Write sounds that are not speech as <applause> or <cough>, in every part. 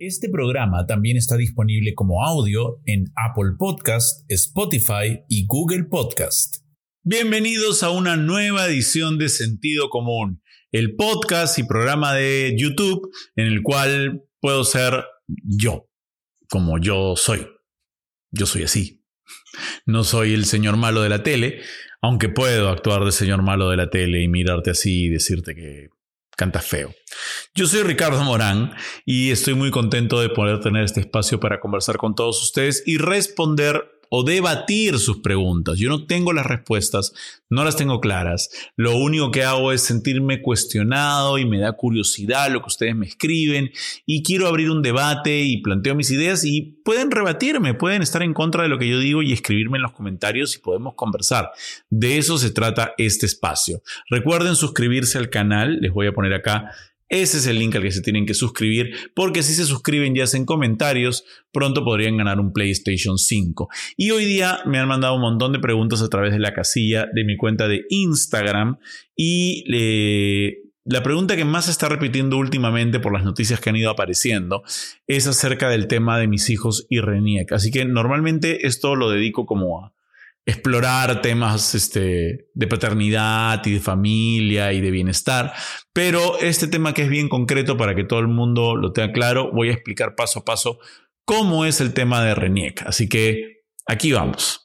Este programa también está disponible como audio en Apple Podcast, Spotify y Google Podcast. Bienvenidos a una nueva edición de Sentido Común, el podcast y programa de YouTube en el cual puedo ser yo, como yo soy. Yo soy así. No soy el señor malo de la tele, aunque puedo actuar de señor malo de la tele y mirarte así y decirte que canta feo. Yo soy Ricardo Morán y estoy muy contento de poder tener este espacio para conversar con todos ustedes y responder o debatir sus preguntas. Yo no tengo las respuestas, no las tengo claras. Lo único que hago es sentirme cuestionado y me da curiosidad lo que ustedes me escriben y quiero abrir un debate y planteo mis ideas y pueden rebatirme, pueden estar en contra de lo que yo digo y escribirme en los comentarios y podemos conversar. De eso se trata este espacio. Recuerden suscribirse al canal, les voy a poner acá ese es el link al que se tienen que suscribir, porque si se suscriben y hacen comentarios, pronto podrían ganar un PlayStation 5. Y hoy día me han mandado un montón de preguntas a través de la casilla de mi cuenta de Instagram y la pregunta que más se está repitiendo últimamente por las noticias que han ido apareciendo es acerca del tema de mis hijos y RENIEC. Así que normalmente esto lo dedico como a explorar temas este, de paternidad y de familia y de bienestar, pero este tema que es bien concreto para que todo el mundo lo tenga claro, voy a explicar paso a paso cómo es el tema de RENIEC. Así que aquí vamos.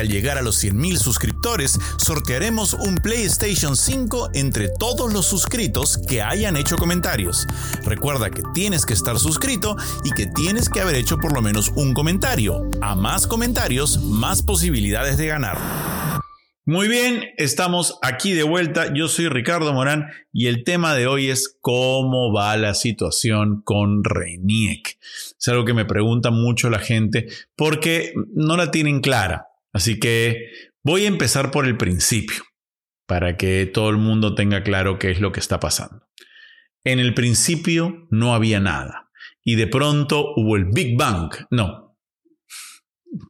Al llegar a los 100.000 suscriptores sortearemos un PlayStation 5 entre todos los suscritos que hayan hecho comentarios. Recuerda que tienes que estar suscrito y que tienes que haber hecho por lo menos un comentario. A más comentarios, más posibilidades de ganar. Muy bien, estamos aquí de vuelta. Yo soy Ricardo Morán y el tema de hoy es cómo va la situación con RENIEC. Es algo que me pregunta mucho la gente porque no la tienen clara. Así que voy a empezar por el principio para que todo el mundo tenga claro qué es lo que está pasando. En el principio no había nada y de pronto hubo el Big Bang. No,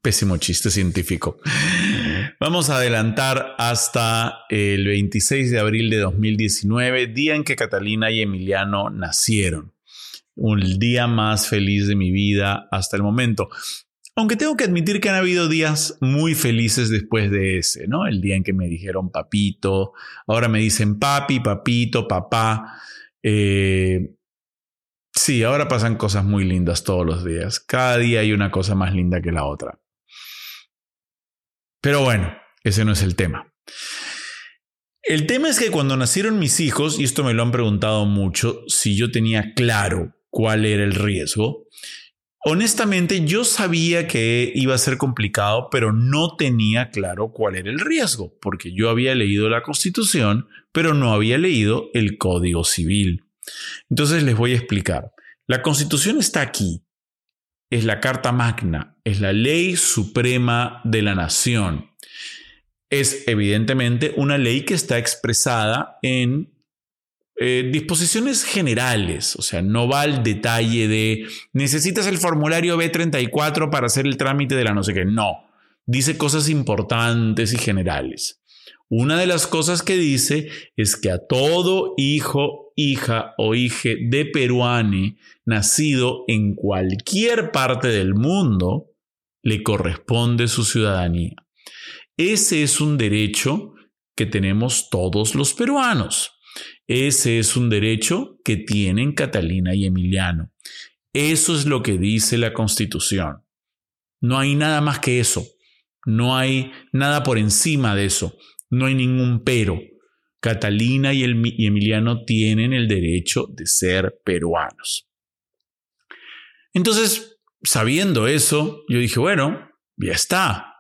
Pésimo chiste científico. Vamos a adelantar hasta el 26 de abril de 2019, día en que Catalina y Emiliano nacieron. Un día más feliz de mi vida hasta el momento. Aunque tengo que admitir que han habido días muy felices después de ese, ¿no? El día en que me dijeron papito, ahora me dicen papi, papito, papá. Eh, Sí, ahora pasan cosas muy lindas todos los días. Cada día hay una cosa más linda que la otra. Pero bueno, ese no es el tema. El tema es que cuando nacieron mis hijos, y esto me lo han preguntado mucho, si yo tenía claro cuál era el riesgo, honestamente yo sabía que iba a ser complicado, pero no tenía claro cuál era el riesgo, porque yo había leído la Constitución, pero no había leído el Código Civil. Entonces les voy a explicar. La Constitución está aquí. Es la Carta Magna, es la ley suprema de la nación. Es evidentemente una ley que está expresada en eh, disposiciones generales, o sea, no va al detalle de necesitas el formulario B34 para hacer el trámite de la no sé qué, no, dice cosas importantes y generales. Una de las cosas que dice es que a todo hijo, hija o hija de peruane nacido en cualquier parte del mundo le corresponde su ciudadanía. Ese es un derecho que tenemos todos los peruanos. Ese es un derecho que tienen Catalina y Emiliano. Eso es lo que dice la Constitución. No hay nada más que eso. No hay nada por encima de eso. No hay ningún pero. Catalina y, Emiliano tienen el derecho de ser peruanos. Entonces, sabiendo eso, yo dije, bueno, ya está.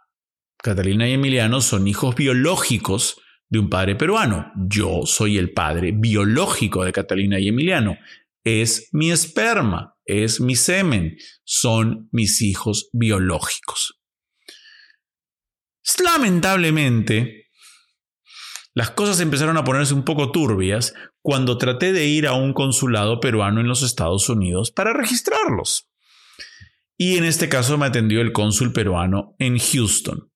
Catalina y Emiliano son hijos biológicos de un padre peruano. Yo soy el padre biológico de Catalina y Emiliano. Es mi esperma, es mi semen, son mis hijos biológicos. Lamentablemente, las cosas empezaron a ponerse un poco turbias cuando traté de ir a un consulado peruano en los Estados Unidos para registrarlos. Y en este caso me atendió el cónsul peruano en Houston.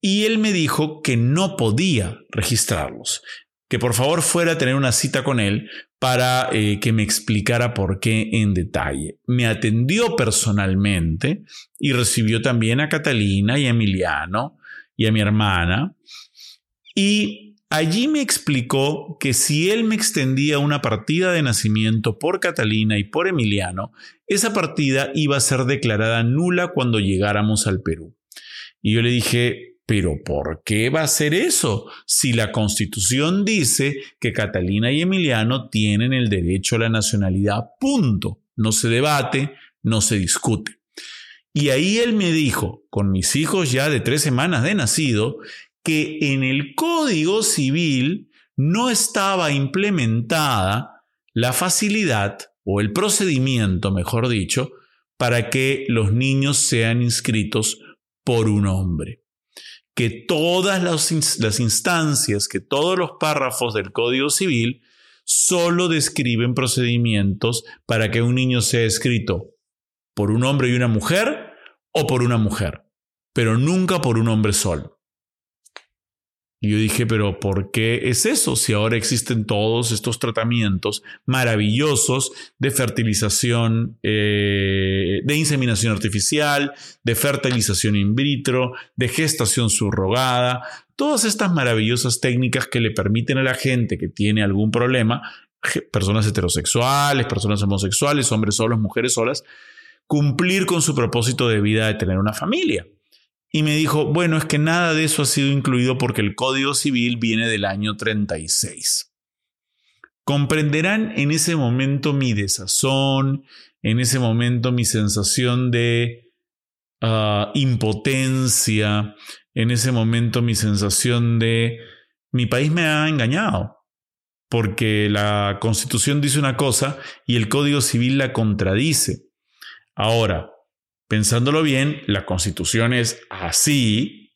Y él me dijo que no podía registrarlos, que por favor fuera a tener una cita con él para eh, que me explicara por qué en detalle. Me atendió personalmente y recibió también a Catalina y a Emiliano y a mi hermana. Y allí me explicó que si él me extendía una partida de nacimiento por Catalina y por Emiliano, esa partida iba a ser declarada nula cuando llegáramos al Perú. Y yo le dije, pero ¿por qué va a ser eso? Si la constitución dice que Catalina y Emiliano tienen el derecho a la nacionalidad, punto. No se debate, no se discute. Y ahí él me dijo, con mis hijos ya de tres semanas de nacido, que en el Código Civil no estaba implementada la facilidad o el procedimiento, mejor dicho, para que los niños sean inscritos por un hombre que todas las, instancias, que todos los párrafos del Código Civil solo describen procedimientos para que un niño sea escrito por un hombre y una mujer o por una mujer, pero nunca por un hombre solo. Y yo dije, pero ¿por qué es eso si ahora existen todos estos tratamientos maravillosos de fertilización, eh, de inseminación artificial, de fertilización in vitro, de gestación subrogada? Todas estas maravillosas técnicas que le permiten a la gente que tiene algún problema, personas heterosexuales, personas homosexuales, hombres solos, mujeres solas, cumplir con su propósito de vida de tener una familia. Y me dijo, bueno, es que nada de eso ha sido incluido porque el Código Civil viene del año 36. Comprenderán en ese momento mi desazón, en ese momento mi sensación de ah, impotencia, en ese momento mi sensación de mi país me ha engañado, porque la constitución dice una cosa y el Código Civil la contradice. Ahora, pensándolo bien, la constitución es así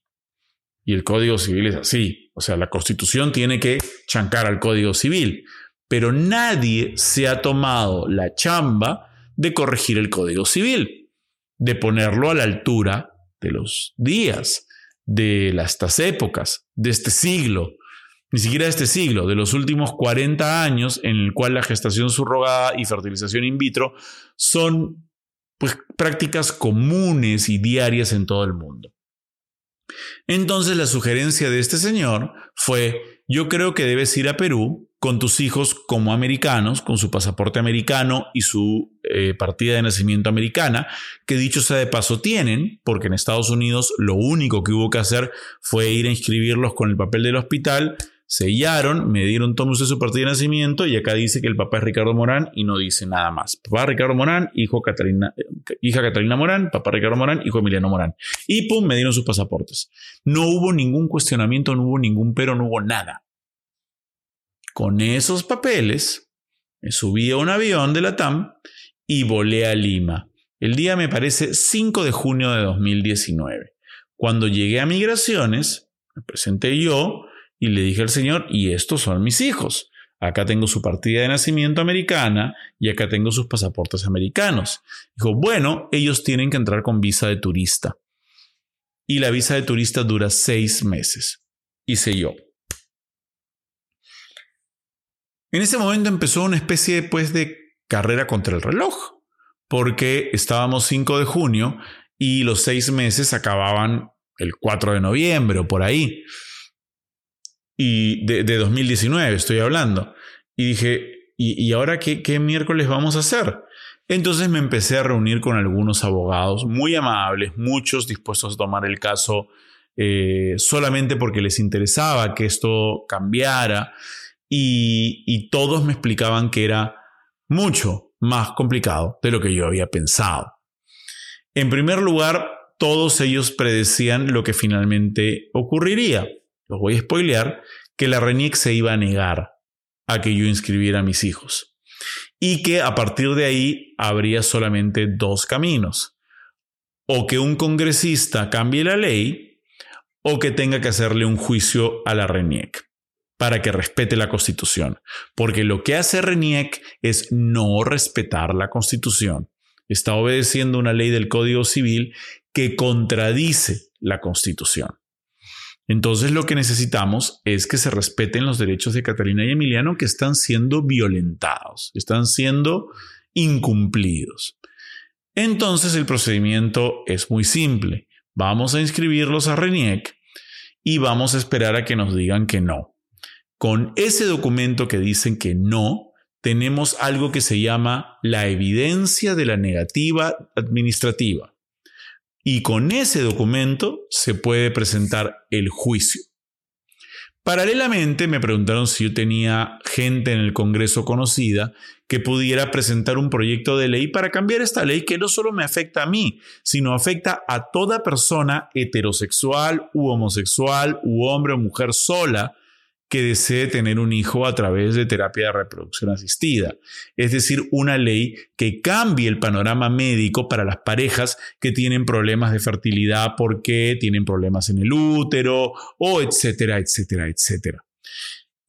y el código civil es así. O sea, la constitución tiene que chancar al código civil, pero nadie se ha tomado la chamba de corregir el código civil, de ponerlo a la altura de los días, de estas épocas, de este siglo, ni siquiera de este siglo, de los últimos 40 años en el cual la gestación subrogada y fertilización in vitro son pues, prácticas comunes y diarias en todo el mundo. Entonces la sugerencia de este señor fue, yo creo que debes ir a Perú con tus hijos como americanos, con su pasaporte americano y su eh, partida de nacimiento americana, que dicho sea de paso tienen, porque en Estados Unidos lo único que hubo que hacer fue ir a inscribirlos con el papel del hospital sellaron, me dieron tomos de su partida de nacimiento y acá dice que el papá es Ricardo Morán y no dice nada más. Papá Ricardo Morán, hijo Catalina, hija Catalina Morán, papá Ricardo Morán, hijo Emiliano Morán. Y pum, me dieron sus pasaportes. No hubo ningún cuestionamiento, no hubo ningún pero, no hubo nada. Con esos papeles, me subí a un avión de la TAM y volé a Lima. El día me parece 5 de junio de 2019. Cuando llegué a migraciones, me presenté yo, y le dije al Señor, y estos son mis hijos. Acá tengo su partida de nacimiento americana y acá tengo sus pasaportes americanos. Dijo, bueno, ellos tienen que entrar con visa de turista. Y la visa de turista dura seis meses. Hice yo. En ese momento empezó una especie pues, de carrera contra el reloj, porque estábamos 5 de junio y los seis meses acababan el 4 de noviembre o por ahí y de, 2019 estoy hablando. Y dije, ¿y, ahora qué, miércoles vamos a hacer? Entonces me empecé a reunir con algunos abogados muy amables, muchos dispuestos a tomar el caso eh, solamente porque les interesaba que esto cambiara y, todos me explicaban que era mucho más complicado de lo que yo había pensado. En primer lugar, todos ellos predecían lo que finalmente ocurriría los voy a spoilear, que la RENIEC se iba a negar a que yo inscribiera a mis hijos. Y que a partir de ahí habría solamente dos caminos. O que un congresista cambie la ley o que tenga que hacerle un juicio a la RENIEC para que respete la Constitución. Porque lo que hace RENIEC es no respetar la Constitución. Está obedeciendo una ley del Código Civil que contradice la Constitución. Entonces lo que necesitamos es que se respeten los derechos de Catalina y Emiliano que están siendo violentados, están siendo incumplidos. Entonces el procedimiento es muy simple. Vamos a inscribirlos a RENIEC y vamos a esperar a que nos digan que no. Con ese documento que dicen que no, tenemos algo que se llama la evidencia de la negativa administrativa. Y con ese documento se puede presentar el juicio. Paralelamente me preguntaron si yo tenía gente en el Congreso conocida que pudiera presentar un proyecto de ley para cambiar esta ley que no solo me afecta a mí, sino afecta a toda persona heterosexual u homosexual u hombre o mujer sola que desee tener un hijo a través de terapia de reproducción asistida. Es decir, una ley que cambie el panorama médico para las parejas que tienen problemas de fertilidad porque tienen problemas en el útero o etcétera, etcétera, etcétera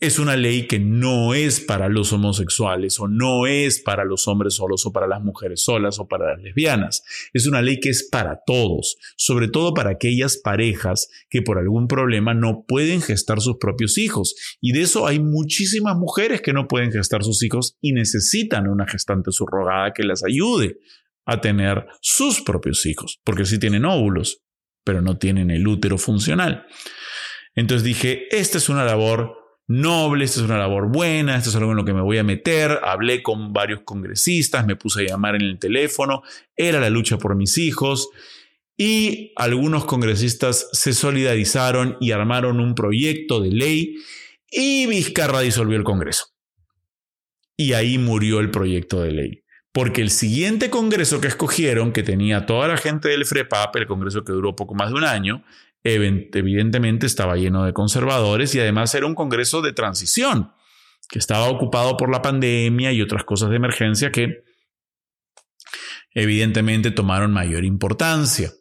es una ley que no es para los homosexuales o no es para los hombres solos o para las mujeres solas o para las lesbianas. Es una ley que es para todos, sobre todo para aquellas parejas que por algún problema no pueden gestar sus propios hijos. Y de eso hay muchísimas mujeres que no pueden gestar sus hijos y necesitan una gestante subrogada que las ayude a tener sus propios hijos, porque sí tienen óvulos, pero no tienen el útero funcional. Entonces dije, esta es una labor noble, esta es una labor buena, esto es algo en lo que me voy a meter. Hablé con varios congresistas, me puse a llamar en el teléfono, era la lucha por mis hijos y algunos congresistas se solidarizaron y armaron un proyecto de ley y Vizcarra disolvió el Congreso. Y ahí murió el proyecto de ley. Porque el siguiente congreso que escogieron, que tenía toda la gente del FREPAP, el congreso que duró poco más de un año, evidentemente estaba lleno de conservadores y además era un Congreso de transición, que estaba ocupado por la pandemia y otras cosas de emergencia que evidentemente tomaron mayor importancia.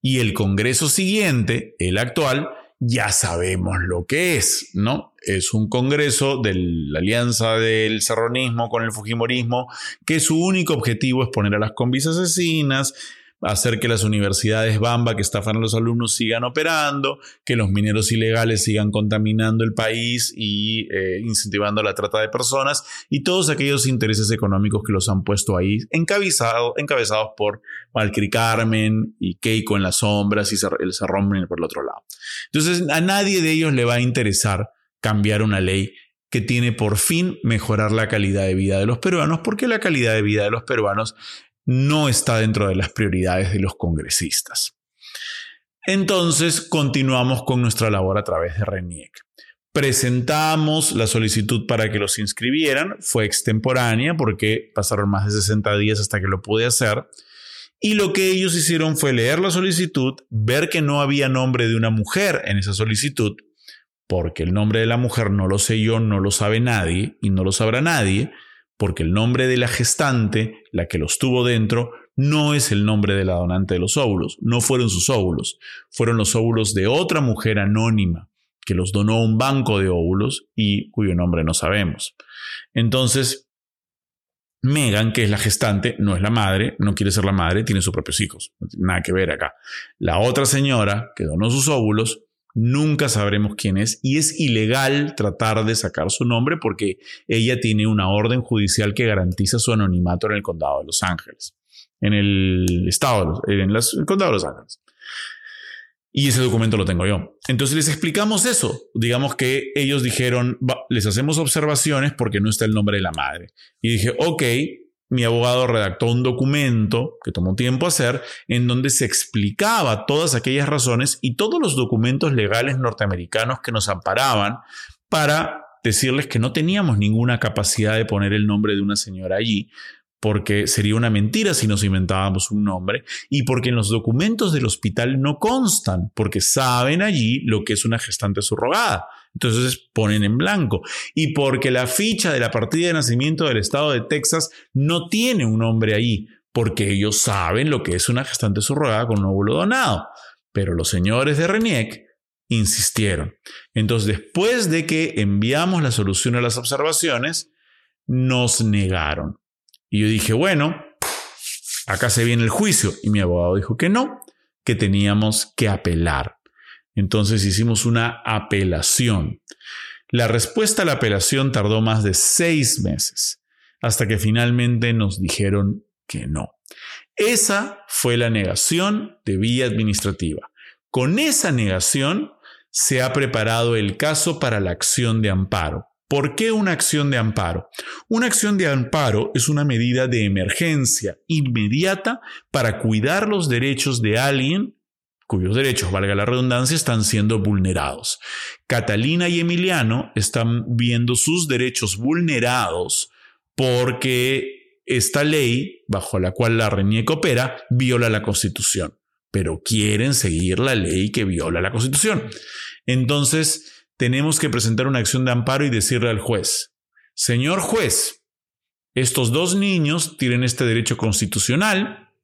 Y el Congreso siguiente, el actual, ya sabemos lo que es, ¿no? Es un congreso de la alianza del serronismo con el fujimorismo, que su único objetivo es poner a las combis asesinas, hacer que las universidades Bamba que estafan a los alumnos sigan operando, que los mineros ilegales sigan contaminando el país y eh, incentivando la trata de personas y todos aquellos intereses económicos que los han puesto ahí, encabezado, encabezados por Valkyrie Carmen y Keiko en las sombras y el Cerrón por el otro lado. Entonces, a nadie de ellos le va a interesar cambiar una ley que tiene por fin mejorar la calidad de vida de los peruanos, porque la calidad de vida de los peruanos no está dentro de las prioridades de los congresistas. Entonces, continuamos con nuestra labor a través de RENIEC. Presentamos la solicitud para que los inscribieran, fue extemporánea porque pasaron más de 60 días hasta que lo pude hacer. Y lo que ellos hicieron fue leer la solicitud, ver que no había nombre de una mujer en esa solicitud, porque el nombre de la mujer no lo sé yo, no lo sabe nadie y no lo sabrá nadie, porque el nombre de la gestante, la que los tuvo dentro, no es el nombre de la donante de los óvulos, no fueron sus óvulos, fueron los óvulos de otra mujer anónima que los donó a un banco de óvulos y cuyo nombre no sabemos. Entonces, Megan, que es la gestante, no es la madre, no quiere ser la madre, tiene sus propios hijos, nada que ver acá. La otra señora que donó sus óvulos nunca sabremos quién es y es ilegal tratar de sacar su nombre porque ella tiene una orden judicial que garantiza su anonimato en el condado de Los Ángeles, en el estado, en el condado de Los Ángeles. Y ese documento lo tengo yo. Entonces les explicamos eso. Digamos que ellos dijeron, les hacemos observaciones porque no está el nombre de la madre. Y dije, ok, mi abogado redactó un documento que tomó tiempo hacer en donde se explicaba todas aquellas razones y todos los documentos legales norteamericanos que nos amparaban para decirles que no teníamos ninguna capacidad de poner el nombre de una señora allí, porque sería una mentira si nos inventábamos un nombre y porque en los documentos del hospital no constan, porque saben allí lo que es una gestante subrogada. Entonces ponen en blanco. Y porque la ficha de la partida de nacimiento del estado de Texas no tiene un nombre ahí, porque ellos saben lo que es una gestante subrogada con un óvulo donado. Pero los señores de RENIEC insistieron. Entonces, después de que enviamos la solución a las observaciones, nos negaron. Y yo dije, bueno, acá se viene el juicio. Y mi abogado dijo que no, que teníamos que apelar. Entonces hicimos una apelación. La respuesta a la apelación tardó más de seis meses, hasta que finalmente nos dijeron que no. Esa fue la negación de vía administrativa. Con esa negación se ha preparado el caso para la acción de amparo. ¿Por qué una acción de amparo? Una acción de amparo es una medida de emergencia inmediata para cuidar los derechos de alguien cuyos derechos, valga la redundancia, están siendo vulnerados. Catalina y Emiliano están viendo sus derechos vulnerados porque esta ley, bajo la cual la RENIEC opera, viola la Constitución, pero quieren seguir la ley que viola la Constitución. Entonces, tenemos que presentar una acción de amparo y decirle al juez, señor juez, estos dos niños tienen este derecho constitucional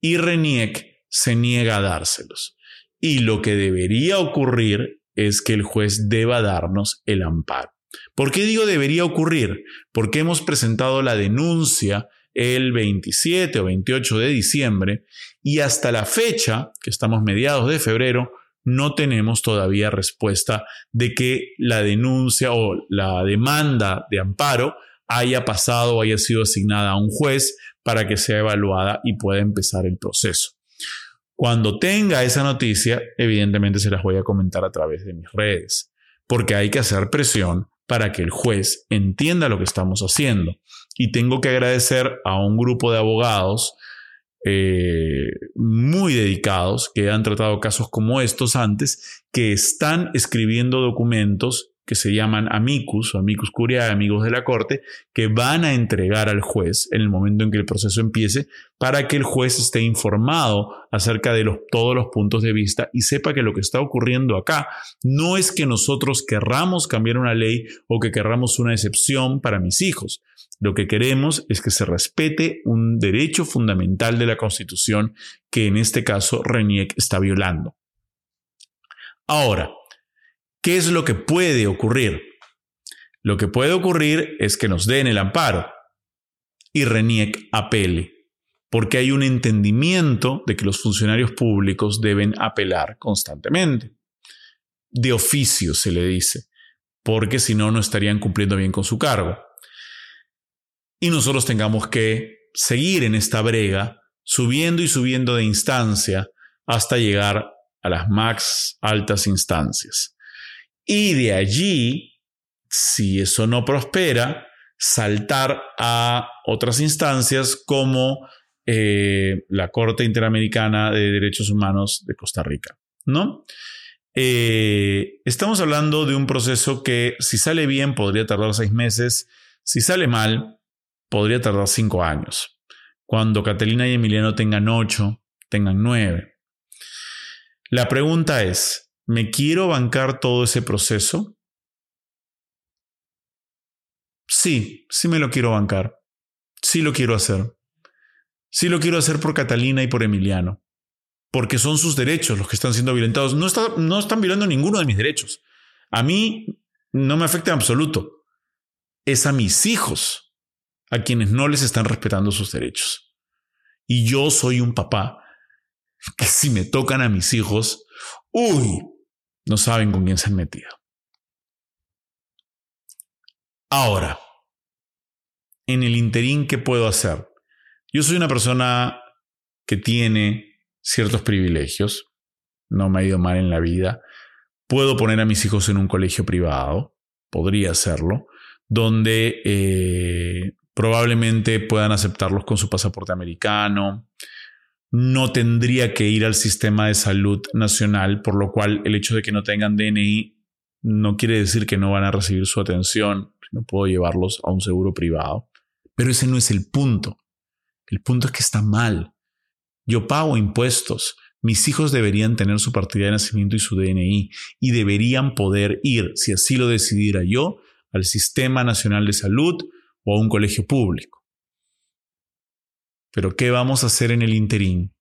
y RENIEC se niega a dárselos. Y lo que debería ocurrir es que el juez deba darnos el amparo. ¿Por qué digo debería ocurrir? Porque hemos presentado la denuncia el 27 o 28 de diciembre y hasta la fecha, que estamos mediados de febrero, no tenemos todavía respuesta de que la denuncia o la demanda de amparo haya pasado o haya sido asignada a un juez para que sea evaluada y pueda empezar el proceso. Cuando tenga esa noticia, evidentemente se las voy a comentar a través de mis redes, porque hay que hacer presión para que el juez entienda lo que estamos haciendo. Y tengo que agradecer a un grupo de abogados eh, muy dedicados que han tratado casos como estos antes, que están escribiendo documentos que se llaman amicus o amicus curiae, amigos de la corte, que van a entregar al juez en el momento en que el proceso empiece para que el juez esté informado acerca de todos los puntos de vista y sepa que lo que está ocurriendo acá no es que nosotros querramos cambiar una ley o que querramos una excepción para mis hijos. Lo que queremos es que se respete un derecho fundamental de la Constitución que en este caso RENIEC está violando. Ahora, ¿Qué es lo que puede ocurrir? Lo que puede ocurrir es que nos den el amparo y RENIEC apele, porque hay un entendimiento de que los funcionarios públicos deben apelar constantemente. De oficio se le dice, porque si no, no estarían cumpliendo bien con su cargo. Y nosotros tengamos que seguir en esta brega, subiendo y subiendo de instancia hasta llegar a las más altas instancias. Y de allí, si eso no prospera, saltar a otras instancias como eh, la Corte Interamericana de Derechos Humanos de Costa Rica. ¿no? Eh, estamos hablando de un proceso que si sale bien podría tardar seis meses, si sale mal podría tardar cinco años. Cuando Catalina y Emiliano tengan ocho, tengan nueve. La pregunta es, ¿Me quiero bancar todo ese proceso? Sí, sí me lo quiero bancar. Sí lo quiero hacer. Sí lo quiero hacer por Catalina y por Emiliano. Porque son sus derechos los que están siendo violentados. No, no están violando ninguno de mis derechos. A mí no me afecta en absoluto. Es a mis hijos a quienes no les están respetando sus derechos. Y yo soy un papá que si me tocan a mis hijos, uy, no saben con quién se han metido. Ahora, en el interín, ¿qué puedo hacer? Yo soy una persona que tiene ciertos privilegios, no me ha ido mal en la vida. Puedo poner a mis hijos en un colegio privado, podría hacerlo, donde eh, probablemente puedan aceptarlos con su pasaporte americano, no tendría que ir al sistema de salud nacional, por lo cual el hecho de que no tengan DNI no quiere decir que no van a recibir su atención, no puedo llevarlos a un seguro privado. Pero ese no es el punto. El punto es que está mal. Yo pago impuestos. Mis hijos deberían tener su partida de nacimiento y su DNI y deberían poder ir, si así lo decidiera yo, al Sistema Nacional de Salud o a un colegio público. Pero ¿qué vamos a hacer en el interín?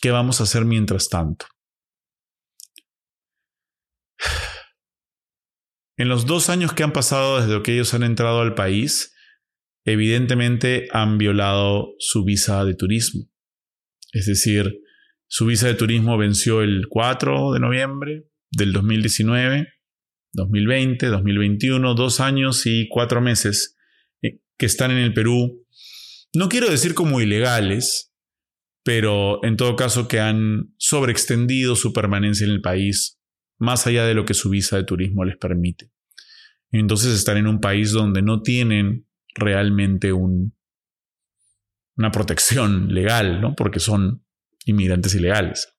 ¿Qué vamos a hacer mientras tanto? <sighs> En los dos años que han pasado desde que ellos han entrado al país, evidentemente han violado su visa de turismo. Es decir, su visa de turismo venció el 4 de noviembre del 2019, 2020, 2021, dos años y cuatro meses eh, que están en el Perú. No quiero decir como ilegales, pero en todo caso que han sobreextendido su permanencia en el país más allá de lo que su visa de turismo les permite. Entonces están en un país donde no tienen realmente un, una protección legal, ¿no? porque son inmigrantes ilegales.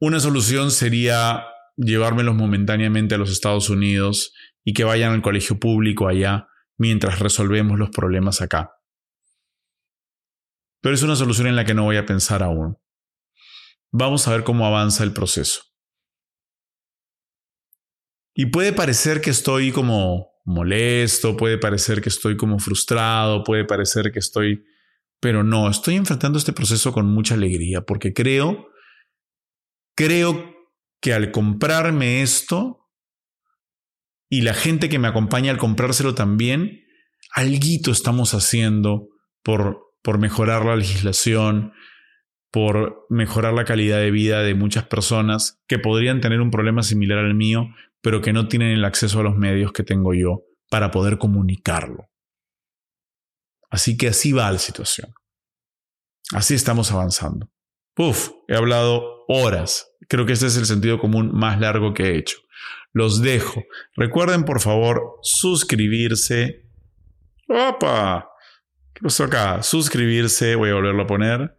Una solución sería llevármelos momentáneamente a los Estados Unidos y que vayan al colegio público allá mientras resolvemos los problemas acá. Pero es una solución en la que no voy a pensar aún. Vamos a ver cómo avanza el proceso. Y puede parecer que estoy como molesto, puede parecer que estoy como frustrado, puede parecer que estoy... Pero no, estoy enfrentando este proceso con mucha alegría porque creo, creo que al comprarme esto y la gente que me acompaña al comprárselo también, algo estamos haciendo por por mejorar la legislación, por mejorar la calidad de vida de muchas personas que podrían tener un problema similar al mío, pero que no tienen el acceso a los medios que tengo yo para poder comunicarlo. Así que así va la situación. Así estamos avanzando. Uf, he hablado horas. Creo que este es el sentido común más largo que he hecho. Los dejo. Recuerden, por favor, suscribirse. ¡Opa! pasó acá? Suscribirse, voy a volverlo a poner.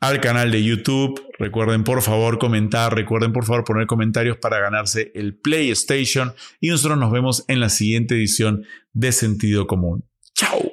Al canal de YouTube. Recuerden por favor comentar, recuerden por favor poner comentarios para ganarse el PlayStation. Y nosotros nos vemos en la siguiente edición de Sentido Común. ¡Chao!